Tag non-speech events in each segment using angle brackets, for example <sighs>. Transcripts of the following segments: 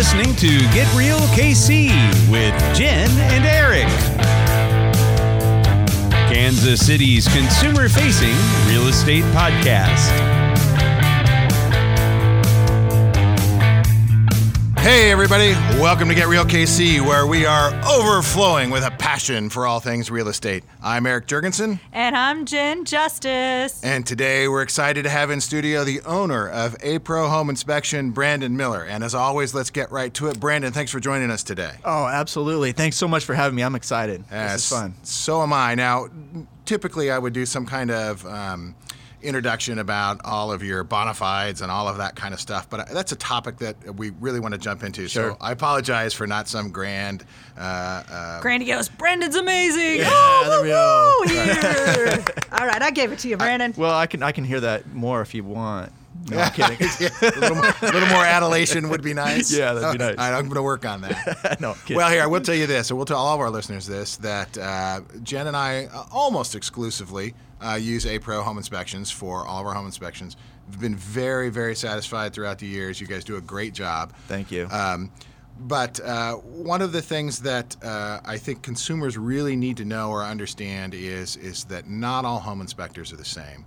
listening to Get Real KC with Jen and Eric. Kansas City's consumer facing real estate podcast. Hey, everybody. Welcome to Get Real KC, where we are overflowing with a passion for all things real estate. I'm Eric Jurgensen, And I'm Jen Justice. and today we're excited to have in studio the owner of A Pro Home Inspection, Brandon Miller. And as always, let's get right to it. Brandon, thanks for joining us today. Oh, absolutely. Thanks so much for having me. I'm excited. Yes, This is fun. So am I. Now, typically I would do some kind of um, introduction about all of your bona fides and all of that kind of stuff, but that's a topic that we really want to jump into. Sure. So I apologize for not some grand. Uh, uh, Grandiose. Brandon's amazing. Yeah, oh, there woo, go. woo, <laughs> here. All right, I gave it to you, Brandon. Well, I can I can hear that more if you want. No, I'm kidding. <laughs> yeah, a little, more, a little more adulation would be nice. <laughs> Yeah, that'd be nice. all right, I'm going to work on that. <laughs> no, kidding. Well, here I will tell you this, and we'll tell all of our listeners this: that uh, Jen and I uh, almost exclusively uh, use A Pro Home Inspections for all of our home inspections. We've been very, very satisfied throughout the years. You guys do a great job. Thank you. Um, but uh, one of the things that uh, I think consumers really need to know or understand is is that not all home inspectors are the same.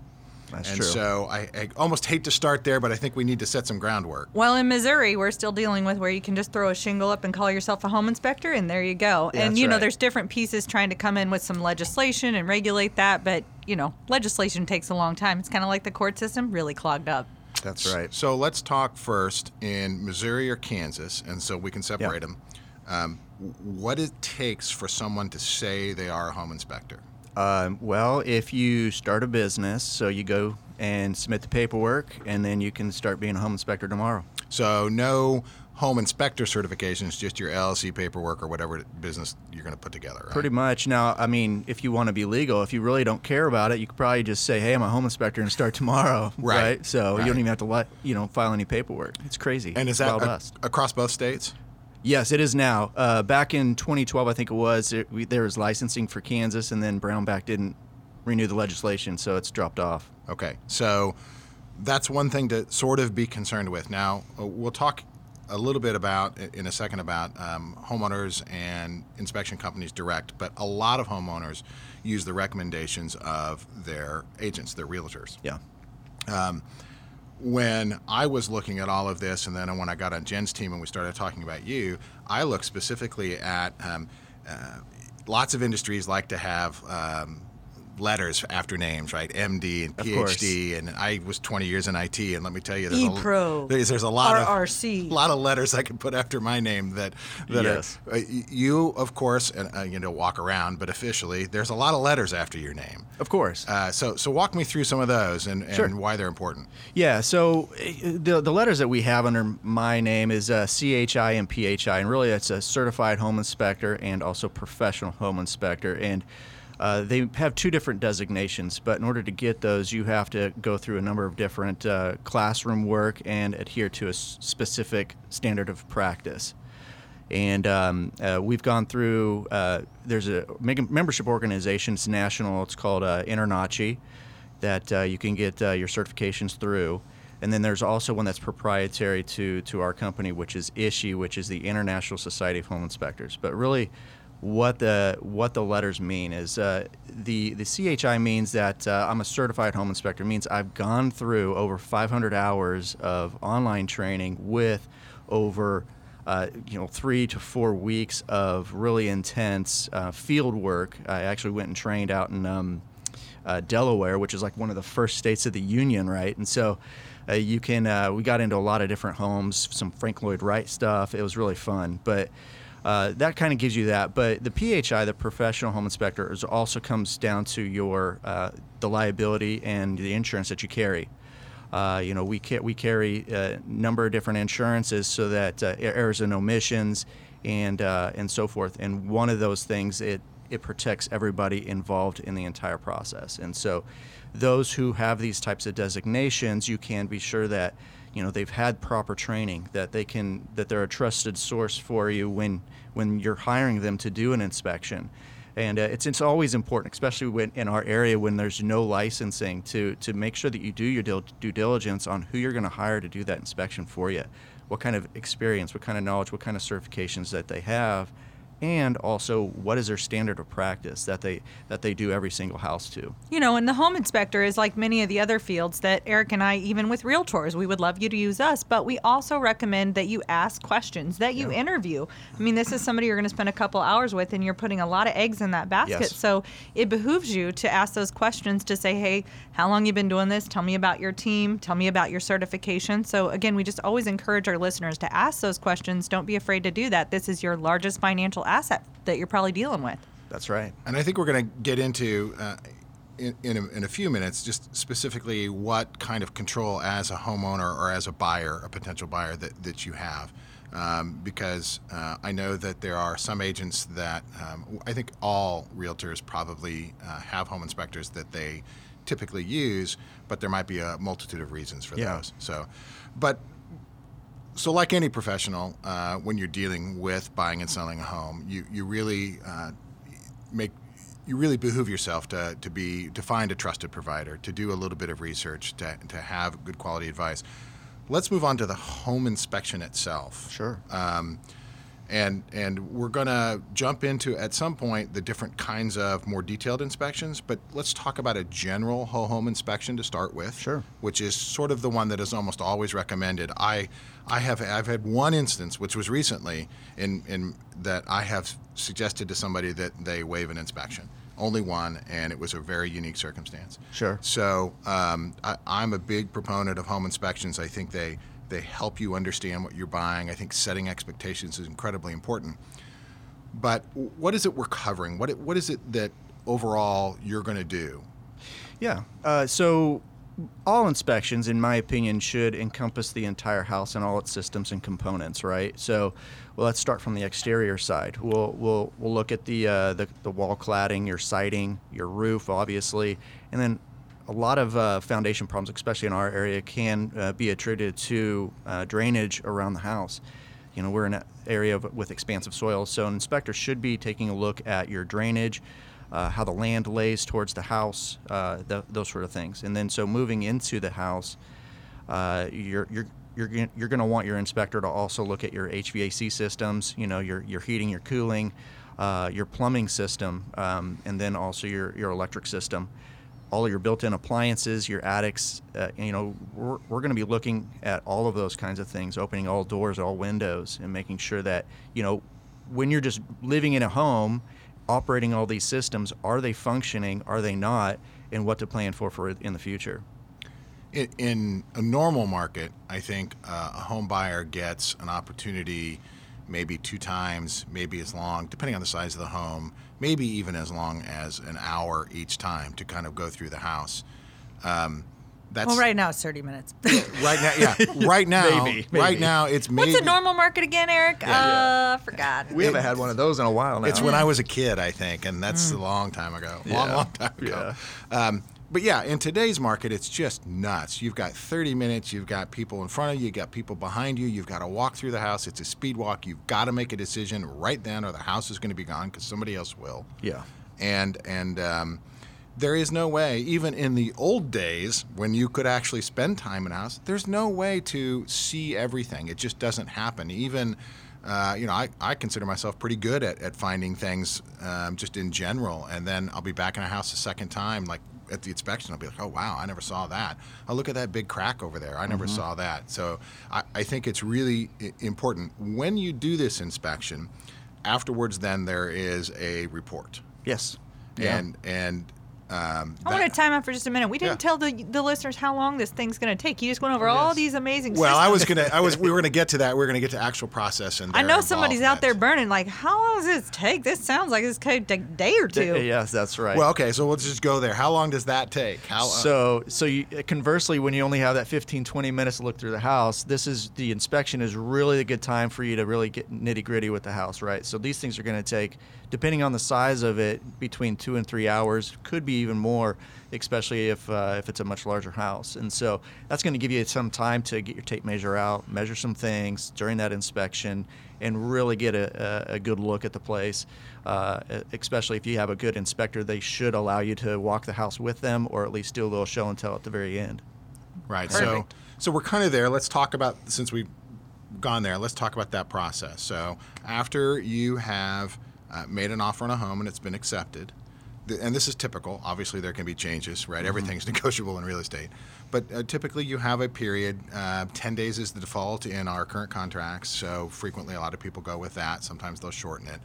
That's and true. so I, I almost hate to start there, but I think we need to set some groundwork. well, in Missouri, we're still dealing with where you can just throw a shingle up and call yourself a home inspector, and there you go. and That's you know, right. there's different pieces trying to come in with some legislation and regulate that, but you know, legislation takes a long time. It's kind of like the court system, really clogged up. That's right. So let's talk first in Missouri or Kansas, and so we can separate them. Um, what it takes for someone to say they are a home inspector. Um, well, if you start a business, so you go and submit the paperwork, and then you can start being a home inspector tomorrow. So no home inspector certifications, just your LLC paperwork or whatever business you're going to put together. Right? Pretty much. Now, I mean, if you want to be legal, if you really don't care about it, you could probably just say, "Hey, I'm a home inspector," and start tomorrow. <laughs> Right. So Right. you don't even have to let you know file any paperwork. It's crazy. And is that a- across both states? Yes, it is now. Uh, back in 2012, I think it was, it, we, there was licensing for Kansas, and then Brownback didn't renew the legislation, so it's dropped off. Okay, so that's one thing to sort of be concerned with. Now, uh, we'll talk a little bit about in a second about um, homeowners and inspection companies direct, but a lot of homeowners use the recommendations of their agents, their realtors. Yeah. When I was looking at all of this, and then when I got on Jen's team and we started talking about you, I looked specifically at um, uh, lots of industries like to have um, letters after names, right? MD and PhD, and I was 20 years in IT, and let me tell you, there's, E-Pro, a, there's, there's a lot RRC. of lot of letters I could put after my name that that Yes. are, uh, you, of course, and uh, you know, walk around, but officially, there's a lot of letters after your name. Of course. Uh, so, so walk me through some of those and, and Sure. why they're important. Yeah, so uh, the, the letters that we have under my name is uh, CHI and PHI, and really it's a certified home inspector and also professional home inspector. And uh, they have two different designations, but in order to get those, you have to go through a number of different uh, classroom work and adhere to a specific standard of practice. And um, uh, we've gone through. Uh, there's a membership organization. It's national. It's called uh, Internachi, that uh, you can get uh, your certifications through. And then there's also one that's proprietary to to our company, which is ISHI, which is the International Society of Home Inspectors. But really, what the what the letters mean is uh, the the CHI means that uh, I'm a certified home inspector. It means I've gone through over 500 hours of online training with over uh, you know three to four weeks of really intense uh, field work. I actually went and trained out in um, uh, Delaware, which is like one of the first states of the union, right? And so uh, you can uh, we got into a lot of different homes, some Frank Lloyd Wright stuff. It was really fun, but. Uh, that kind of gives you that, but the PHI, the professional home inspector, is also comes down to your uh, the liability and the insurance that you carry. Uh, you know, we ca- we carry a number of different insurances so that uh, errors and omissions and uh, and so forth. And one of those things it it protects everybody involved in the entire process. And so, those who have these types of designations, you can be sure that you know they've had proper training, that they can that they're a trusted source for you when when you're hiring them to do an inspection. And uh, it's, it's always important, especially when in our area when there's no licensing, to, to make sure that you do your dil- due diligence on who you're going to hire to do that inspection for you. what kind of experience, what kind of knowledge, what kind of certifications that they have, and also what is their standard of practice that they that they do every single house to. You know, and the home inspector is like many of the other fields that Eric and I, even with realtors, we would love you to use us, but we also recommend that you ask questions, that you interview. I mean, this is somebody you're going to spend a couple hours with, and you're putting a lot of eggs in that basket. Yes. So it behooves you to ask those questions to say, hey, how long you've been doing this? Tell me about your team. Tell me about your certification. So again, we just always encourage our listeners to ask those questions. Don't be afraid to do that. This is your largest financial asset that you're probably dealing with. That's right. And I think we're going to get into uh, in, in, a, in a few minutes just specifically what kind of control as a homeowner or as a buyer, a potential buyer, that, that you have. Um, because uh, I know that there are some agents that um, I think all realtors probably uh, have home inspectors that they typically use, but there might be a multitude of reasons for Yeah. those. So, but so like any professional, uh, when you're dealing with buying and selling a home, you you really uh, make you really behoove yourself to, to be to find a trusted provider, to do a little bit of research, to, to have good quality advice. Let's move on to the home inspection itself. Sure. Um, and and we're going to jump into at some point the different kinds of more detailed inspections. But let's talk about a general whole home inspection to start with. Sure. Which is sort of the one that is almost always recommended. I I have I've had one instance which was recently in in that I have suggested to somebody that they waive an inspection. Only one, and it was a very unique circumstance. Sure. So um, I, I'm a big proponent of home inspections. I think they they help you understand what you're buying. I think setting expectations is incredibly important. But what is it we're covering? What what is it that overall you're going to do? Yeah. Uh, so all inspections, in my opinion, should encompass the entire house and all its systems and components, right? So, well, let's start from the exterior side. We'll we'll we'll look at the uh, the, the wall cladding, your siding, your roof, obviously, and then a lot of uh, foundation problems, especially in our area, can uh, be attributed to uh, drainage around the house. You know, we're in an area with expansive soil, so an inspector should be taking a look at your drainage, uh, how the land lays towards the house, uh, th- those sort of things. And then, so moving into the house, uh, you're you're you're, you're going to want your inspector to also look at your HVAC systems, you know, your your heating, your cooling, your plumbing system, um, and then also your your electric system. All of your built-in appliances, your attics, uh, you know, we're, we're going to be looking at all of those kinds of things, opening all doors, all windows, and making sure that, you know, when you're just living in a home, operating all these systems, are they functioning? Are they not? And what to plan for for in the future. In, in a normal market, I think uh, a home buyer gets an opportunity maybe two times, maybe as long, depending on the size of the home, maybe even as long as an hour each time to kind of go through the house. Um, that's Well, right now it's 30 minutes. <laughs> right now. Yeah, <laughs> right now. Maybe, Right now, it's maybe. What's a normal market again, Eric? Yeah. uh, forgot. We haven't had one of those in a while now. It's when I was a kid, I think, and that's a long time ago. Long, Yeah. long time ago. Um, but yeah, in today's market, it's just nuts. You've got 30 minutes. You've got people in front of you. You've got people behind you. You've got to walk through the house. It's a speed walk. You've got to make a decision right then, or the house is going to be gone because somebody else will. Yeah. And and um, there is no way, even in the old days when you could actually spend time in a house, there's no way to see everything. It just doesn't happen. Even, uh, you know, I, I consider myself pretty good at, at finding things um, just in general. And then I'll be back in a house a second time, like at the inspection, I'll be like, oh, wow, I never saw that. Oh, look at that big crack over there. I never mm-hmm. saw that. So I, I think it's really important. When you do this inspection, afterwards, then there is a report Yes. Yeah. and and um, I want to time out for just a minute. We didn't Yeah. tell the, the listeners how long this thing's going to take. You just went over all these amazing well, I was gonna, I was, we were gonna get to that. We are gonna get to actual process and. I know somebody's out there burning, like, how long does this take? This sounds like this could take a day or two. Yes, that's right. Well, okay, so let's just go there. How long does that take? How? uh, So, so you, conversely, when you only have that 15, 20 minutes to look through the house, this is the inspection is really a good time for you to really get nitty gritty with the house, right? So these things are going to take, depending on the size of it, between two and three hours, could be even more, especially if uh, if it's a much larger house. And so that's going to give you some time to get your tape measure out, measure some things during that inspection, and really get a, a, a good look at the place. Uh, especially if you have a good inspector, they should allow you to walk the house with them, or at least do a little show and tell at the very end. right. So, Perfect. so we're kind of there. Let's talk about since we've gone there, let's talk about that process. So after you have uh, made an offer on a home and it's been accepted, and this is typical. Obviously, there can be changes, right? Everything's <laughs> negotiable in real estate, but uh, typically you have a period. Uh, Ten days is the default in our current contracts, so frequently a lot of people go with that. Sometimes they'll shorten it.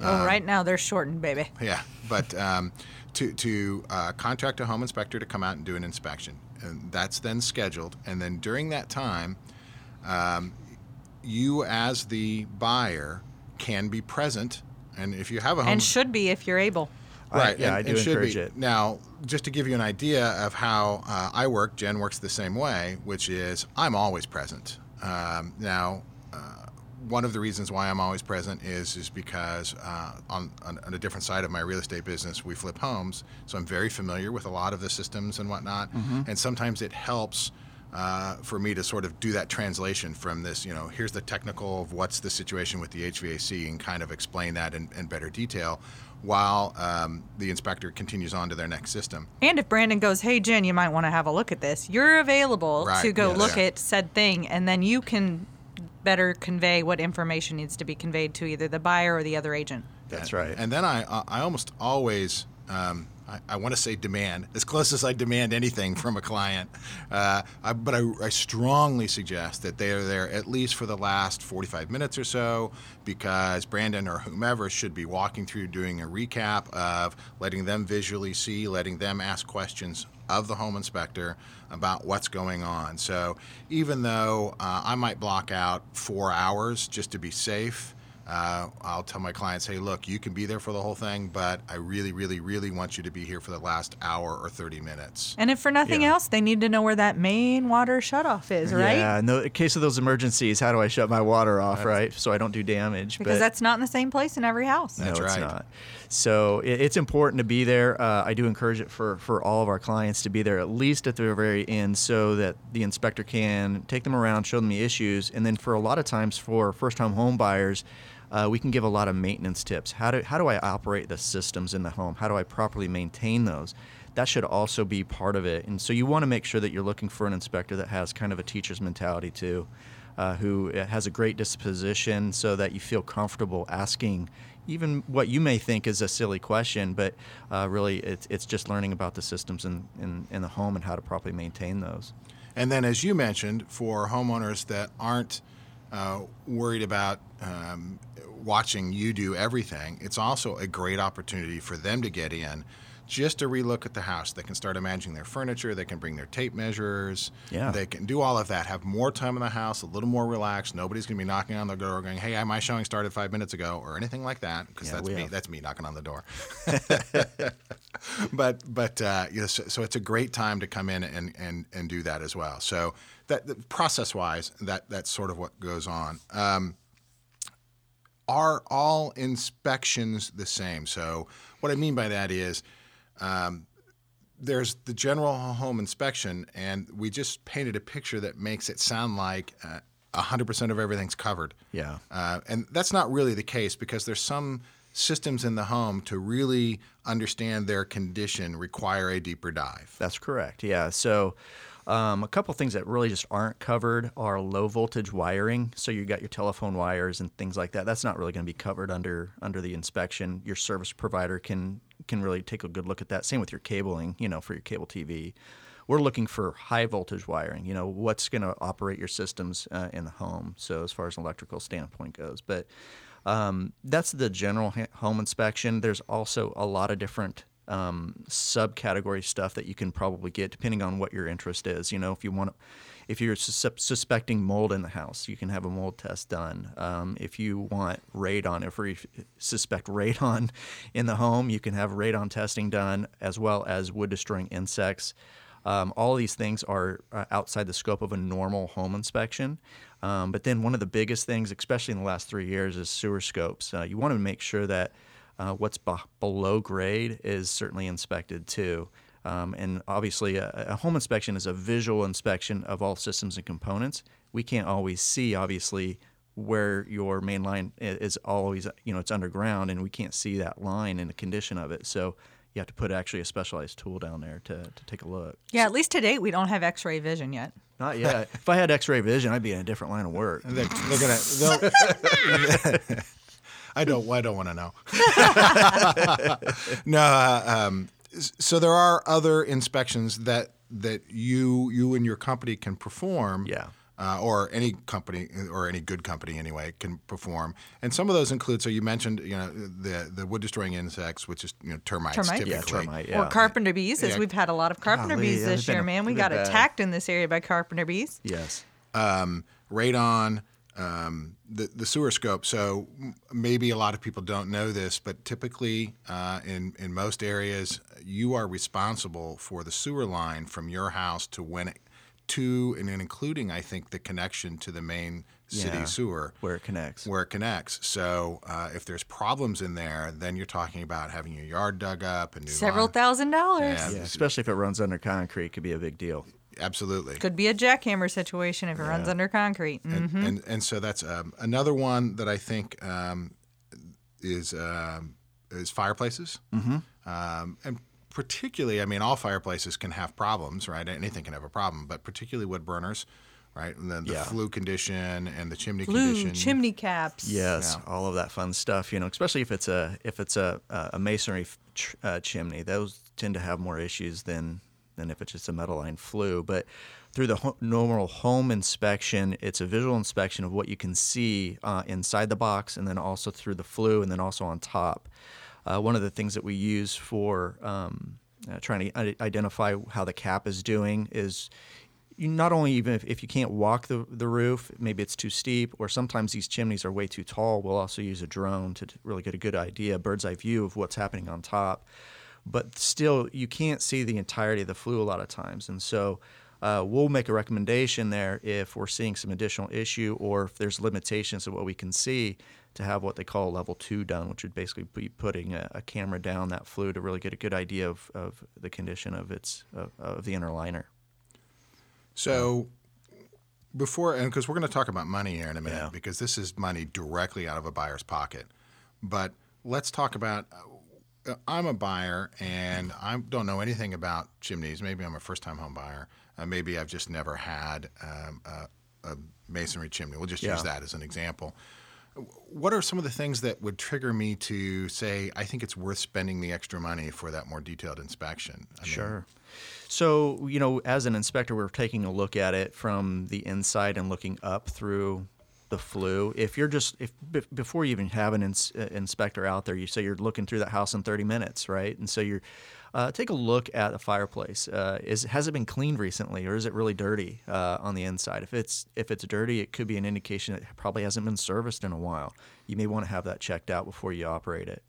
oh, right now they're shortened, baby. Yeah, but um, to to uh, contract a home inspector to come out and do an inspection, and that's then scheduled, and then during that time, um, you as the buyer can be present, and if you have a home And should be if you're able. I- Right. yeah, and, I do and should encourage be. it. Now, just to give you an idea of how uh, I work, Jen works the same way, which is I'm always present. Um, now, uh, one of the reasons why I'm always present is is because uh, on, on on a different side of my real estate business, we flip homes, so I'm very familiar with a lot of the systems and whatnot, Mm-hmm. and sometimes it helps. Uh, for me to sort of do that translation from this, you know, here's the technical of what's the situation with the HVAC and kind of explain that in, in better detail while um, the inspector continues on to their next system. And if Brandon goes, hey, Jen, you might want to have a look at this, you're available Right, to go yes. look Yeah. at said thing, and then you can better convey what information needs to be conveyed to either the buyer or the other agent. That's right. And then I, I- I almost always, um, I, I want to say demand, as close as I demand anything from a client. Uh, I, but I, I strongly suggest that they are there at least for the last 45 minutes or so, because Brandon or whomever should be walking through doing a recap of letting them visually see, letting them ask questions of the home inspector about what's going on. So even though uh, I might block out four hours just to be safe, uh, I'll tell my clients, hey, look, you can be there for the whole thing, but I really, really, really want you to be here for the last hour or 30 minutes. And if for nothing Yeah. else, they need to know where that main water shutoff is, right? Yeah, in the case of those emergencies, how do I shut my water off, right? So I don't do damage. Because but that's not in the same place in every house. That's no, it's right. not. So it, it's important to be there. Uh, I do encourage it for, for all of our clients to be there at least at the very end so that the inspector can take them around, show them the issues, and then for a lot of times for first time home buyers, uh, we can give a lot of maintenance tips. How do, how do I operate the systems in the home? How do I properly maintain those? That should also be part of it. And so you want to make sure that you're looking for an inspector that has kind of a teacher's mentality too, uh, who has a great disposition so that you feel comfortable asking even what you may think is a silly question, but uh, really it's, it's just learning about the systems in, in, in the home and how to properly maintain those. And then, as you mentioned, for homeowners that aren't uh, worried about um, watching you do everything, it's also a great opportunity for them to get in just to relook at the house. They can start imagining their furniture, they can bring their tape measures, Yeah. they can do all of that, have more time in the house, a little more relaxed. Nobody's going to be knocking on the door going, hey, my showing started five minutes ago, or anything like that, because Yeah, that's me. have. That's me knocking on the door. <laughs> <laughs> but but uh, you know, so, so it's a great time to come in and, and, and do that as well. So that, that process wise, that that's sort of what goes on. Um, are all inspections the same? So what I mean by that is. Um, there's the general home inspection, and we just painted a picture that makes it sound like uh, 100% of everything's covered. Yeah. Uh, and that's not really the case because there's some systems in the home to really understand their condition require a deeper dive. That's correct. Yeah. So, um, a couple things that really just aren't covered are low voltage wiring. So you got your telephone wires and things like that. That's not really going to be covered under under the inspection. Your service provider can can really take a good look at that. Same with your cabling. You know, for your cable TV. We're looking for high voltage wiring. You know, what's going to operate your systems uh, in the home. So as far as an electrical standpoint goes, but um, that's the general home inspection. There's also a lot of different um, subcategory stuff that you can probably get depending on what your interest is. You know, if you want, if you're sus- suspecting mold in the house, you can have a mold test done. Um, if you want radon, if you suspect radon <laughs> in the home, you can have radon testing done as well as wood destroying insects. Um, all these things are uh, outside the scope of a normal home inspection. Um, but then one of the biggest things, especially in the last three years, is sewer scopes. Uh, you want to make sure that uh, what's b- below grade is certainly inspected too. Um, and obviously, a, a home inspection is a visual inspection of all systems and components. We can't always see, obviously, where your main line is always, you know, it's underground, and we can't see that line and the condition of it. So you have to put actually a specialized tool down there to, to take a look. Yeah, at least to date, we don't have X-ray vision yet. Not yet. if I had X-ray vision, I'd be in a different line of work. They're, they're gonna. <laughs> <laughs> They'll, I don't. I don't want to know. <laughs> no. Uh, um, so there are other inspections that that you you and your company can perform. Yeah. Uh, or any company or any good company anyway can perform, and some of those include. So you mentioned, you know, the the wood destroying insects, which is you know termites. Termites. Typically. Yeah, termite. Yeah. Or carpenter bees, as Yeah. we've had a lot of carpenter Golly, bees this year, been- man. We got bad. attacked in this area by carpenter bees. Yes. um, radon, um, the, the sewer scope. So maybe a lot of people don't know this, but typically uh, in, in most areas, you are responsible for the sewer line from your house to when it, to and including, I think, the connection to the main city Yeah, sewer Where it connects. where it connects. So uh, if there's problems in there, then you're talking about having your yard dug up and new Several line- thousand dollars. Yeah. yeah, especially if it runs under concrete, it could be a big deal. Absolutely. Could be a jackhammer situation if it runs under concrete. Mm. and, and and so that's um, another one that I think um, is um, is fireplaces, mm-hmm. um, and particularly, I mean, all fireplaces can have problems, right? Anything can have a problem, but particularly wood burners, right? And then the Yeah. flue condition and the chimney Flue condition. chimney caps. Yes, Yeah. all of that fun stuff. You know, especially if it's a if it's a a masonry ch- uh, chimney, those tend to have more issues than than if it's just a metal line flue. But through the ho- normal home inspection, it's a visual inspection of what you can see uh, inside the box, and then also through the flue, and then also on top. Uh, one of the things that we use for um, uh, trying to identify how the cap is doing is you not only even if, if you can't walk the, the roof, maybe it's too steep, or sometimes these chimneys are way too tall, we'll also use a drone to really get a good idea, bird's eye view of what's happening on top. But still, you can't see the entirety of the flue a lot of times. And so uh, we'll make a recommendation there if we're seeing some additional issue or if there's limitations of what we can see to have what they call level two done, which would basically be putting a, a camera down that flue to really get a good idea of, of the condition of its of, of the inner liner. So before, and because we're going to talk about money here in a minute, Yeah. because this is money directly out of a buyer's pocket. But let's talk about. Uh, I'm a buyer and I don't know anything about chimneys. Maybe I'm a first-time home buyer. Uh, maybe I've just never had um, a, a masonry chimney. We'll just use that as an example. What are some of the things that would trigger me to say I think it's worth spending the extra money for that more detailed inspection? I mean, Sure. So, you know, as an inspector, we're taking a look at it from the inside and looking up through the flue. If you're just, if be- before you even have an ins- uh, inspector out there, you say you're looking through that house in 30 minutes, right? And so you're, uh, take a look at the fireplace. Uh, is has it been cleaned recently, or is it really dirty uh, on the inside? If it's if it's dirty, it could be an indication that it probably hasn't been serviced in a while. You may want to have that checked out before you operate it.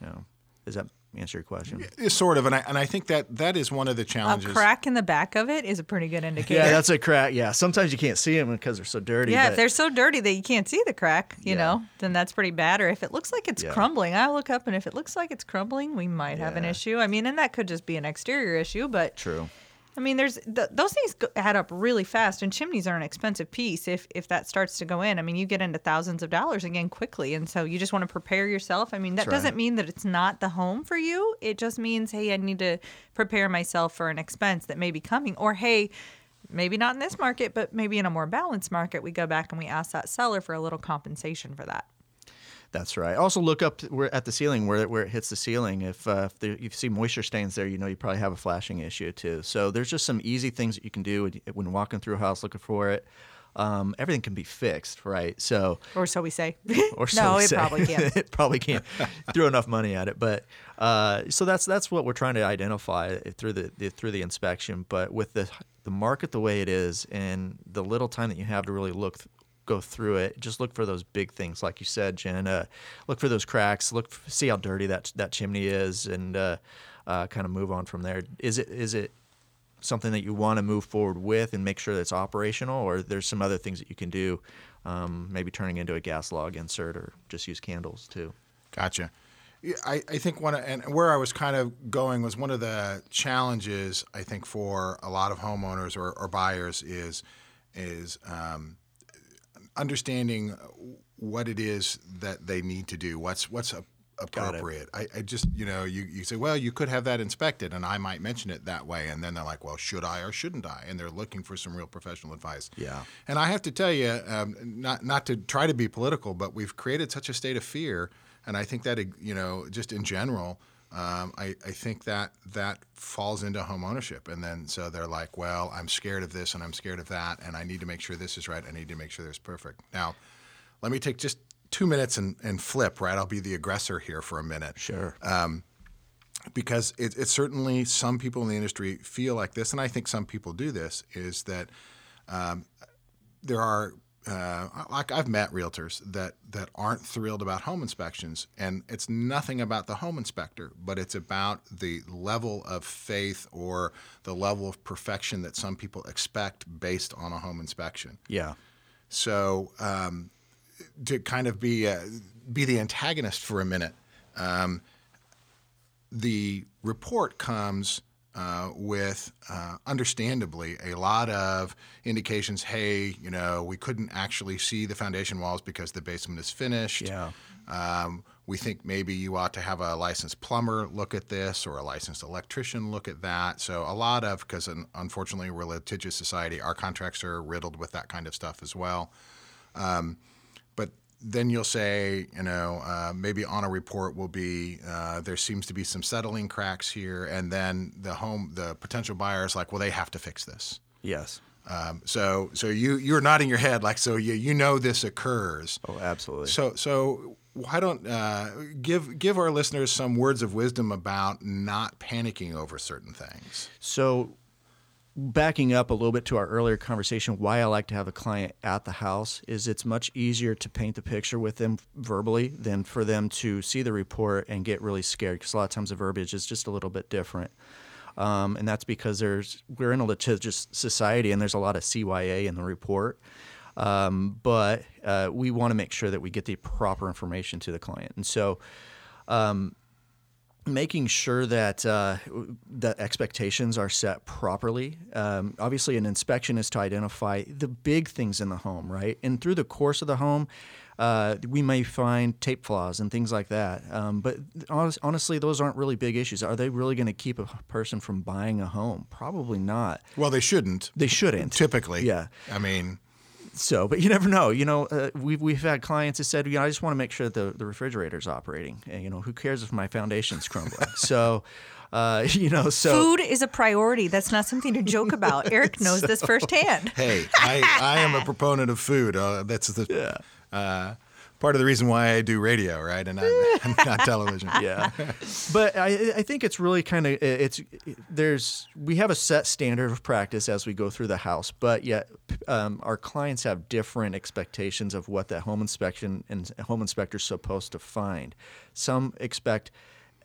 You know, does that answer your question? Yeah, Sort of, and I and I think that that is one of the challenges. A challenges. crack in the back of it is a pretty good indicator. Yeah, that's a crack. Yeah, sometimes you can't see them because they're so dirty. Yeah, but- if they're so dirty that you can't see the crack, you Yeah. know, then that's pretty bad. Or if it looks like it's Yeah. crumbling, I look up and if it looks like it's crumbling, we might have an issue. I mean, and that could just be an exterior issue, but true. I mean, there's th- those things go- add up really fast, and chimneys are an expensive piece. If if that starts to go in, I mean, you get into thousands of dollars again quickly, and so you just want to prepare yourself. I mean, that That's doesn't mean that it's not the home for you. It just means, hey, I need to prepare myself for an expense that may be coming, or hey. Maybe not in this market, but maybe in a more balanced market, we go back and we ask that seller for a little compensation for that. That's right. Also, look up where, at the ceiling where it, where it hits the ceiling. If, uh, if, there, if you see moisture stains there, you know you probably have a flashing issue too. So there's just some easy things that you can do when- when walking through a house looking for it. Um, everything can be fixed, right? So Or so we say. <laughs> or so no, we it say. probably can't. <laughs> it probably can't throw enough money at it, but uh, so that's that's what we're trying to identify through the, the through the inspection. But with the the market the way it is, and the little time that you have to really look go through it, just look for those big things, like you said, Jen. Uh, look for those cracks. Look see how dirty that that chimney is, and uh, uh, kind of move on from there. Is it is it something that you want to move forward with and make sure that it's operational, or there's some other things that you can do, um, maybe turning into a gas log insert or just use candles too. Gotcha. I, I think one of, and where I was kind of going was one of the challenges I think for a lot of homeowners or, or buyers is is um, understanding what it is that they need to do. What's what's a, appropriate. I, I just, you know, you, you say, well, you could have that inspected, and I might mention it that way. And then they're like, well, should I or shouldn't I? And they're looking for some real professional advice. Yeah. And I have to tell you, um, not, not to try to be political, but we've created such a state of fear. And I think that, you know, just in general, um, I, I think that that falls into home ownership. And then so they're like, well, I'm scared of this and I'm scared of that, and I need to make sure this is right. I need to make sure this is perfect. Now, let me take just two minutes and, and flip, right? I'll be the aggressor here for a minute. Sure. Because it, it's certainly some people in the industry feel like this, and I think some people do this, is that um, there are uh, like I've met realtors that that aren't thrilled about home inspections, and it's nothing about the home inspector, but it's about the level of faith or the level of perfection that some people expect based on a home inspection. Yeah. So um, to kind of be uh, be the antagonist for a minute, um, the report comes uh, with, uh, understandably, a lot of indications. Hey, you know, we couldn't actually see the foundation walls because the basement is finished. Yeah. Um, we think maybe you ought to have a licensed plumber look at this or a licensed electrician look at that. So, a lot of, because unfortunately we're a litigious society, our contracts are riddled with that kind of stuff as well. Um, then you'll say, you know, uh, maybe on a report will be uh, there seems to be some settling cracks here, and then the home, the potential buyer is like, well, they have to fix this. Yes. Um, so, so you you're nodding your head like so you you know this occurs. Oh, absolutely. So, so why don't uh, give give our listeners some words of wisdom about not panicking over certain things? So, backing up a little bit to our earlier conversation, why I like to have a client at the house is it's much easier to paint the picture with them verbally than for them to see the report and get really scared because a lot of times the verbiage is just a little bit different. Um, and that's because there's we're in a litigious society and there's a lot of CYA in the report. Um, but uh, we want to make sure that we get the proper information to the client. And so, um, making sure that uh, that expectations are set properly. Um, obviously, an inspection is to identify the big things in the home, right? And through the course of the home, uh, we may find tape flaws and things like that. Um, but honest, honestly, those aren't really big issues. Are they really going to keep a person from buying a home? Probably not. Well, they shouldn't. They shouldn't. Typically, Yeah. I mean, So, but you never know. You know, uh, we've we've had clients that said, you know, I just want to make sure that the, the refrigerator's operating. And, you know, who cares if my foundation's crumbling? <laughs> so, uh, <laughs> you know, so Food is a priority. That's not something to joke about. <laughs> Eric knows this firsthand. hey, I, I am a proponent of food. Uh, that's the uh, part of the reason why I do radio, right, and not, <laughs> not television. <laughs> yeah <laughs> but I, I think it's really kind of it's there's we have a set standard of practice as we go through the house but yet um, our clients have different expectations of what that home inspection and home inspector is supposed to find some expect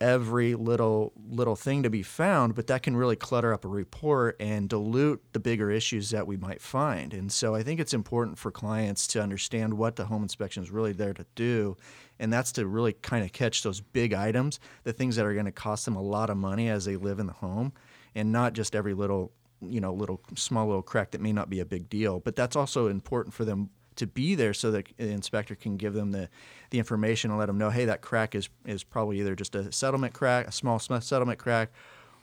every little little thing to be found but that can really clutter up a report and dilute the bigger issues that we might find. And so i think it's important for clients to understand what the home inspection is really there to do and that's to really kind of catch those big items the things that are going to cost them a lot of money as they live in the home and not just every little you know little small little crack that may not be a big deal. But that's also important for them to be there so that the inspector can give them the, the information and let them know, hey, that crack is, is probably either just a settlement crack, a small settlement crack,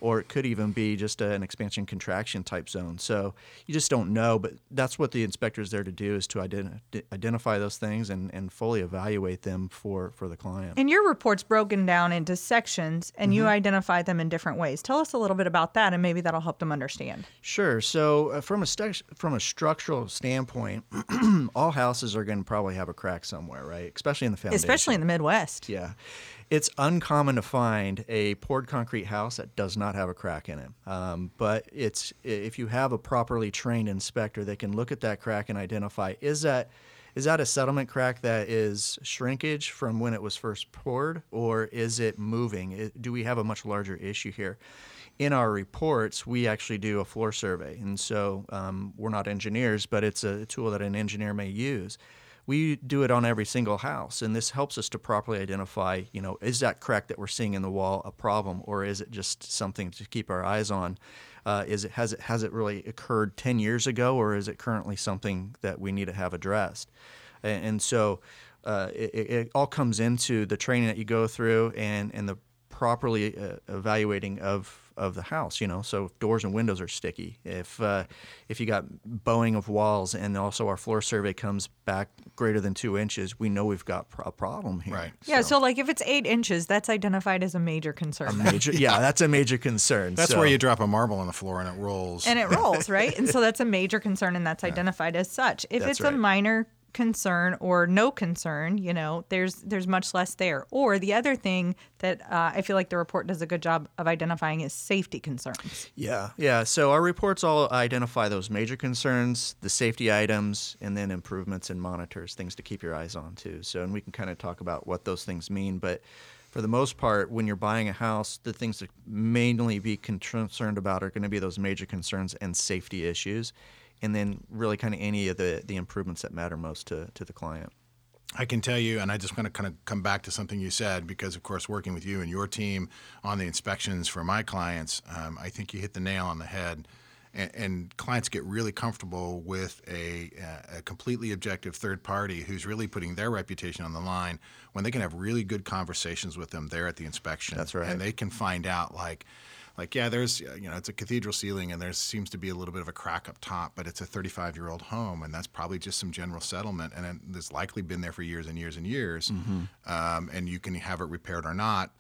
or it could even be just an expansion contraction type zone. So you just don't know, but that's what the inspector is there to do is to ident- identify those things and, and fully evaluate them for, for the client. And your report's broken down into sections and you identify them in different ways. Tell us a little bit about that and maybe that'll help them understand. Sure. So uh, from a stu- from a structural standpoint, <clears throat> all houses are going to probably have a crack somewhere, right? Especially in the foundation. Especially in the Midwest. Yeah. It's uncommon to find a poured concrete house that does not have a crack in it. Um, but it's if you have a properly trained inspector, they can look at that crack and identify is that is that a settlement crack that is shrinkage from when it was first poured, or is it moving? Do we have a much larger issue here? In our reports, we actually do a floor survey, and so um, we're not engineers, but it's a tool that an engineer may use we do it on every single house and this helps us to properly identify you know is that crack that we're seeing in the wall a problem or is it just something to keep our eyes on? Uh, is it has it has it really occurred 10 years ago or is it currently something that we need to have addressed? And, and so uh, it, it all comes into the training that you go through and and the properly uh, evaluating of of the house. You know, so if doors and windows are sticky, if uh, if you got bowing of walls, and also our floor survey comes back greater than two inches, we know we've got pro- a problem here. Right. Yeah, so like if it's eight inches, that's identified as a major concern. Major, yeah, <laughs> that's a major concern. That's So- where you drop a marble on the floor and it rolls. and it rolls, <laughs> right? And so that's a major concern and that's identified as such. If That's it's a minor concern or no concern, you know, there's there's much less there. Or the other thing that uh, I feel like the report does a good job of identifying is safety concerns. Yeah, yeah. So our reports all identify those major concerns, the safety items, and then improvements and monitors, things to keep your eyes on too. So, and we can kind of talk about what those things mean. But for the most part, when you're buying a house, the things to mainly be concerned about are going to be those major concerns and safety issues, and then really kind of any of the the improvements that matter most to to the client. I can tell you, and I just want to kind of come back to something you said because, of course, working with you and your team on the inspections for my clients, um, I think you hit the nail on the head. And, and clients get really comfortable with a, a completely objective third party who's really putting their reputation on the line when they can have really good conversations with them there at the inspection. That's right. And they can find out, like, like yeah there's you know it's a cathedral ceiling and there seems to be a little bit of a crack up top but it's a 35 year old home and that's probably just some general settlement and it, it's likely been there for years and years and years um, and you can have it repaired or not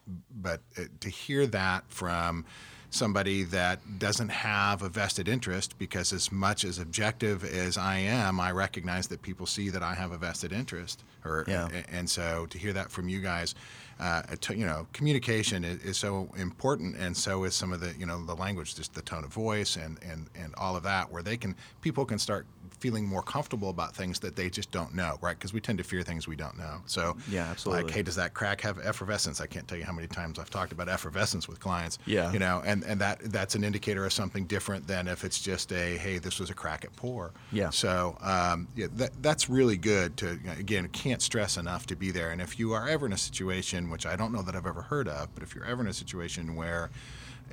but uh, to hear that from somebody that doesn't have a vested interest because as much as objective as I am I recognize that people see that I have a vested interest or Yeah. and so to hear that from you guys uh, you know communication is, is so important and so is some of the you know the language just the tone of voice and and and all of that where they can people can start feeling more comfortable about things that they just don't know right because we tend to fear things we don't know so Yeah, like hey does that crack have effervescence i can't tell you how many times i've talked about effervescence with clients Yeah. you know and and that that's an indicator of something different than if it's just a hey this was a crack at pour Yeah. so um, yeah, that, that's really good to you know, again can't stress enough to be there. And if you are ever in a situation, which I don't know that I've ever heard of, but if you're ever in a situation where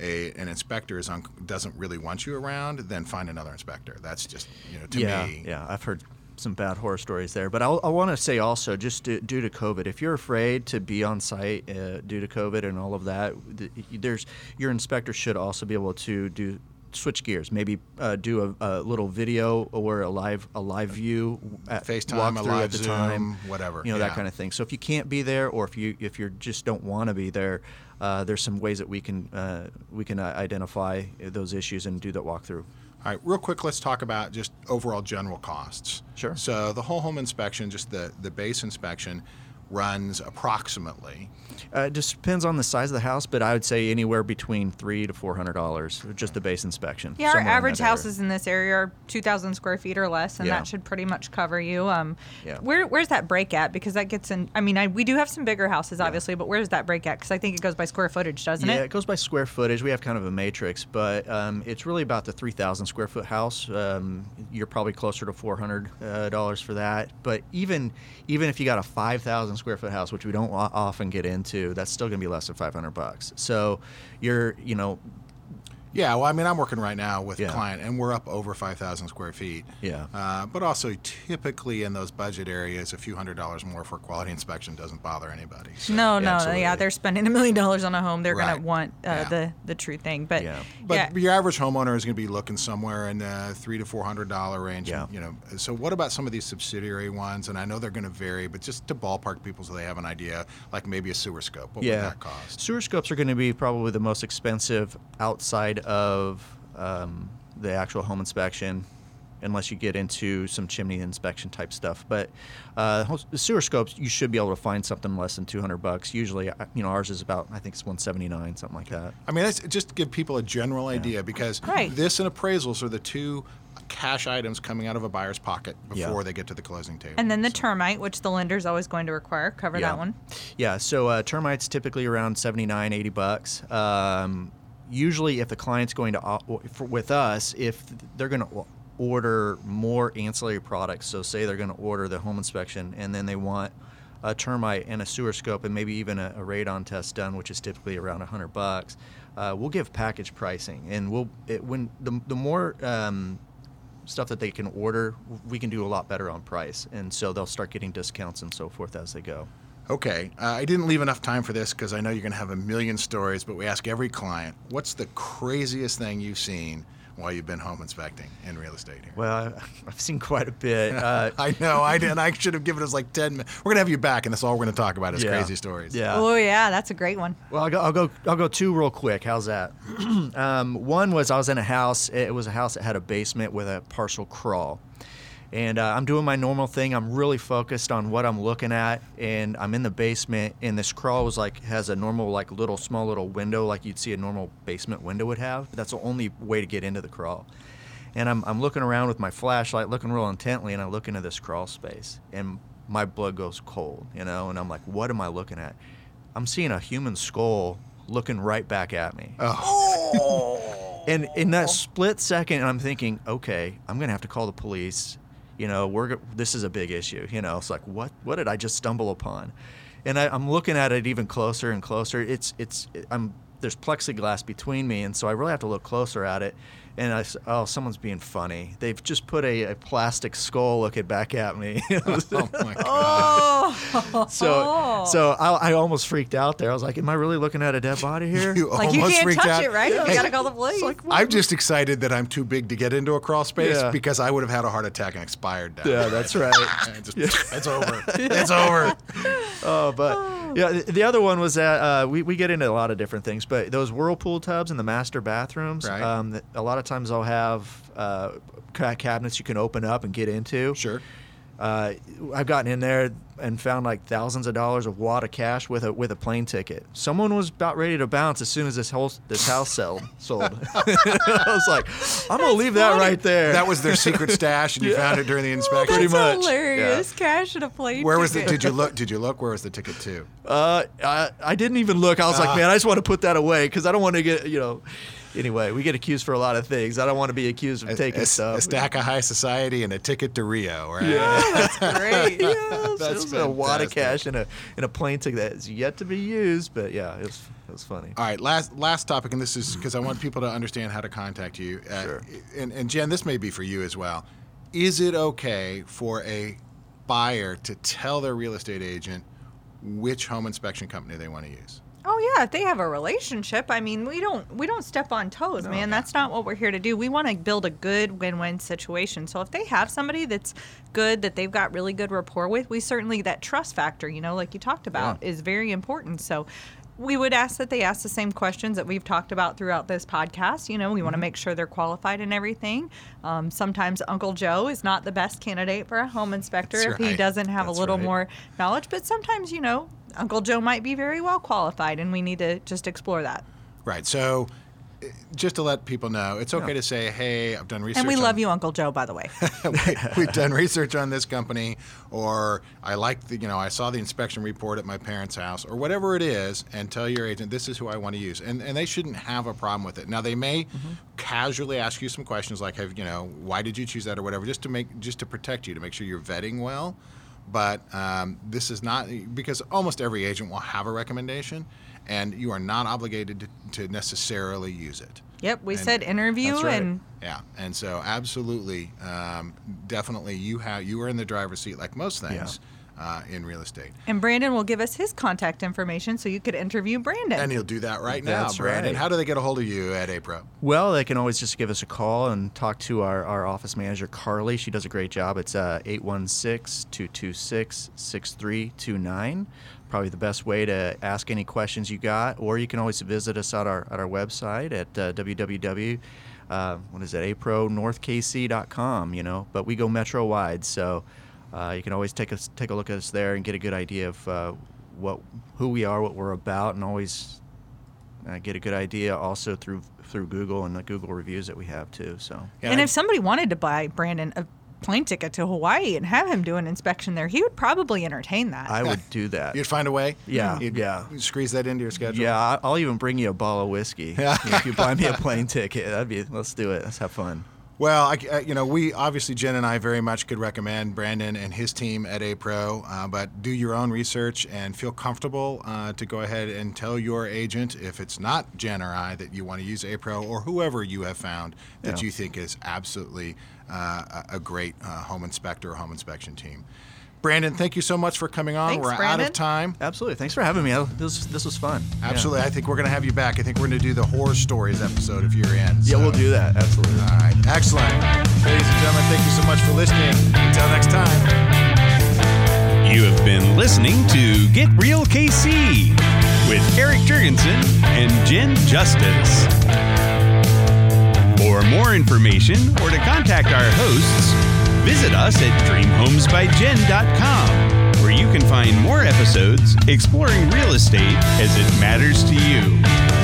a, an inspector is on, doesn't really want you around, then find another inspector. That's just you know to yeah, me. yeah, I've heard some bad horror stories there. But I'll, I want to say also, just due, due to COVID, if you're afraid to be on site uh, due to COVID and all of that, th- there's your inspector should also be able to do switch gears. Maybe uh, do a, a little video or a live a live view at FaceTime, a live at the Zoom, time, whatever, you know that kind of thing. So if you can't be there, or if you if you just don't want to be there. Uh, there's some ways that we can uh, we can uh, identify those issues and do that walkthrough. All right, real quick, let's talk about just overall general costs. Sure. So the whole home inspection, just the the base inspection, runs approximately. Uh, it just depends on the size of the house, but I would say anywhere between three to four hundred dollars, just the base inspection. Yeah, our somewhere in average houses in this area are 2,000 square feet or less, and Yeah. that should pretty much cover you. Um, Yeah. where, where's that break at? Because that gets in. I mean, I, we do have some bigger houses, obviously, but where's that break at? Because I think it goes by square footage, doesn't Yeah, it? Yeah, it goes by square footage. We have kind of a matrix, but um, it's really about the 3,000 square foot house. Um, you're probably closer to $400 uh, for that. But even even if you got a 5,000 square foot house, which we don't often get into, that's still going to be less than 500 bucks. So you're, you know, Yeah, well, I mean, I'm working right now with Yeah. a client, and we're up over 5,000 square feet. Yeah. Uh, but also, typically in those budget areas, a few hundred dollars more for quality inspection doesn't bother anybody. So- No, no, absolutely. yeah, they're spending a million dollars on a home. They're Right. gonna want uh, Yeah. the the true thing. But Yeah. But yeah, your average homeowner is going to be looking somewhere in the three to four hundred dollar range. Yeah. You know. So what about some of these subsidiary ones? And I know they're going to vary, but just to ballpark people so they have an idea, like maybe a sewer scope. What would that cost? Sewer scopes are going to be probably the most expensive outside of um, the actual home inspection, unless you get into some chimney inspection type stuff. But uh, the sewer scopes, you should be able to find something less than 200 bucks. Usually, you know, ours is about I think it's 179, something like that. I mean, that's just to give people a general idea because Right. this and appraisals are the two cash items coming out of a buyer's pocket Yeah. before they get to the closing table. and then the So- termite, which the lender's always going to require, cover Yeah. that one. Yeah, so uh, termites typically around 79, 80 bucks. Um, usually, if the client's going to with us, if they're going to order more ancillary products, so say they're going to order the home inspection and then they want a termite and a sewer scope and maybe even a, a radon test done, which is typically around 100 bucks. Uh, we'll give package pricing, and we'll it, when the the more um, stuff that they can order, we can do a lot better on price, and so they'll start getting discounts and so forth as they go. Okay, uh, I didn't leave enough time for this because I know you're going to have a million stories, but we ask every client, what's the craziest thing you've seen while you've been home inspecting in real estate here? Well, I- <laughs> I've seen quite a bit. Uh, <laughs> I know, I did. I should have given us like 10 minutes. We're going to have you back, and that's all we're going to talk about is yeah. crazy stories. Yeah. Oh yeah, that's a great one. Well, I'll go. I'll go. I'll go two real quick. How's that? <clears throat> um, one was I was in a house. It was a house that had a basement with a partial crawl, and uh, I'm doing my normal thing. I'm really focused on what I'm looking at, and I'm in the basement. And this crawl was like has a normal like little small little window like you'd see a normal basement window would have. That's the only way to get into the crawl. And I'm, I'm looking around with my flashlight, looking real intently, and I look into this crawl space, and my blood goes cold, you know. And I'm like, what am I looking at? I'm seeing a human skull looking right back at me. Oh. <laughs> And in that split second, I'm thinking, okay, I'm gonna have to call the police. You know, we're this is a big issue. You know, it's like what what did I just stumble upon? And I, I'm looking at it even closer and closer. It's it's I'm there's plexiglass between me, and so I really have to look closer at it. And I s- oh, someone's being funny. They've just put a, a plastic skull looking back at me. <laughs> <laughs> Oh, my <laughs> God. Oh, so so I, I almost freaked out there. I was like, am I really looking at a dead body here? You like you almost can't freaked touch out. it, right? You Hey, gotta call the police. I'm just excited that I'm too big to get into a crawl space Yeah. because I would have had a heart attack and expired down. yeah, that's right. And just- It's over. It's over. Oh, but <sighs> oh. Yeah, the, the other one was that uh, we, we get into a lot of different things, but those whirlpool tubs in the master bathrooms, Right. um, a lot of times they'll have uh, cabinets you can open up and get into. Sure. Uh, I've gotten in there and found like thousands of dollars of wad of cash with a with a plane ticket. Someone was about ready to bounce as soon as this whole this house sell, sold. <laughs> <laughs> I was like, I'm gonna leave that funny. right there. That was their secret <laughs> stash, and you found it during the inspection. Pretty much, hilarious. Cash and a plane. Where was the? Did you look? Did you look? Where was the ticket to? Uh, I, I didn't even look. I was like, Ah. man, I just want to put that away because I don't want to get, you know. Anyway, we get accused for a lot of things. I don't want to be accused of taking a, stuff. a stack of high society and a ticket to Rio, right? <laughs> That's great. <laughs> That's a wad of cash and a and a plane ticket that is yet to be used. But yeah, it was it was funny. All right, last last topic, and this is because I want people to understand how to contact you. Uh, Sure. And, and Jen, this may be for you as well. Is it okay for a buyer to tell their real estate agent which home inspection company they want to use? Oh yeah, if they have a relationship, I mean, we don't we don't step on toes, man. That's not what we're here to do. We want to build a good win-win situation. So if they have somebody that's good that they've got really good rapport with, we certainly that trust factor, you know, like you talked about, is very important. So we would ask that they ask the same questions that we've talked about throughout this podcast. You know, we want to make sure they're qualified and everything. Um, sometimes Uncle Joe is not the best candidate for a home inspector That's if he doesn't have That's a little right. more knowledge. But sometimes, you know, Uncle Joe might be very well qualified, and we need to just explore that. Right. So, uh, just to let people know, it's okay to say, "Hey, I've done research." And we love you, Uncle Joe, by the way. <laughs> we, we've done research on this company, or I like the, you know, I saw the inspection report at my parents' house, or whatever it is, and tell your agent this is who I want to use, and and they shouldn't have a problem with it. Now they may Mm-hmm. casually ask you some questions like, have you know, why did you choose that or whatever, just to make just to protect you, to make sure you're vetting well. But um, this is not because almost every agent will have a recommendation, and you are not obligated to, to necessarily use it. Yep, we And- said interview, right. and Yeah, and so absolutely, um, definitely, you have you are in the driver's seat like most things uh, in real estate, and Brandon will give us his contact information so you could interview Brandon. and he'll do that right now, That's Brandon. right. How do they get a hold of you at APRO? Well, they can always just give us a call and talk to our, our office manager, Carly. She does a great job. It's uh, 816 226 6329. Probably the best way to ask any questions you got. Or you can always visit us at our, at our website at uh, www. Uh, what is it? apronorthkc.com, you know. But we go metro wide, so uh, you can always take us take a look at us there and get a good idea of uh, what who we are, what we're about, and always uh, get a good idea also through through Google and the Google reviews that we have too. So Yeah, and I- if somebody wanted to buy Brandon a plane ticket to Hawaii and have him do an inspection there, he would probably entertain that. I would <laughs> do that. You'd find a way. Yeah, You'd yeah. Squeeze that into your schedule. Yeah, I- I'll even bring you a bottle of whiskey if you buy me a plane <laughs> ticket. That'd be let's do it. Let's have fun. Well, I, uh, you know, we obviously Jen and I very much could recommend Brandon and his team at A Pro, uh, but do your own research and feel comfortable uh, to go ahead and tell your agent if it's not Jen or I that you want to use A Pro or whoever you have found that Yeah. you think is absolutely uh, a a great uh, home inspector or home inspection team. Brandon, thank you so much for coming on. Thanks, We're out of time. Absolutely. Thanks for having me. I- This this was fun. Yeah. Absolutely. I think we're going to have you back. I think we're going to do the horror stories episode if you're in. Yeah, we'll do that. Absolutely. All right. Excellent. Ladies and gentlemen, thank you so much for listening. Until next time. You have been listening to Get Real KC with Eric Jurgensen and Jen Justice. For more information or to contact our hosts, visit us at dreamhomesbyjen.com, where you can find more episodes exploring real estate as it matters to you.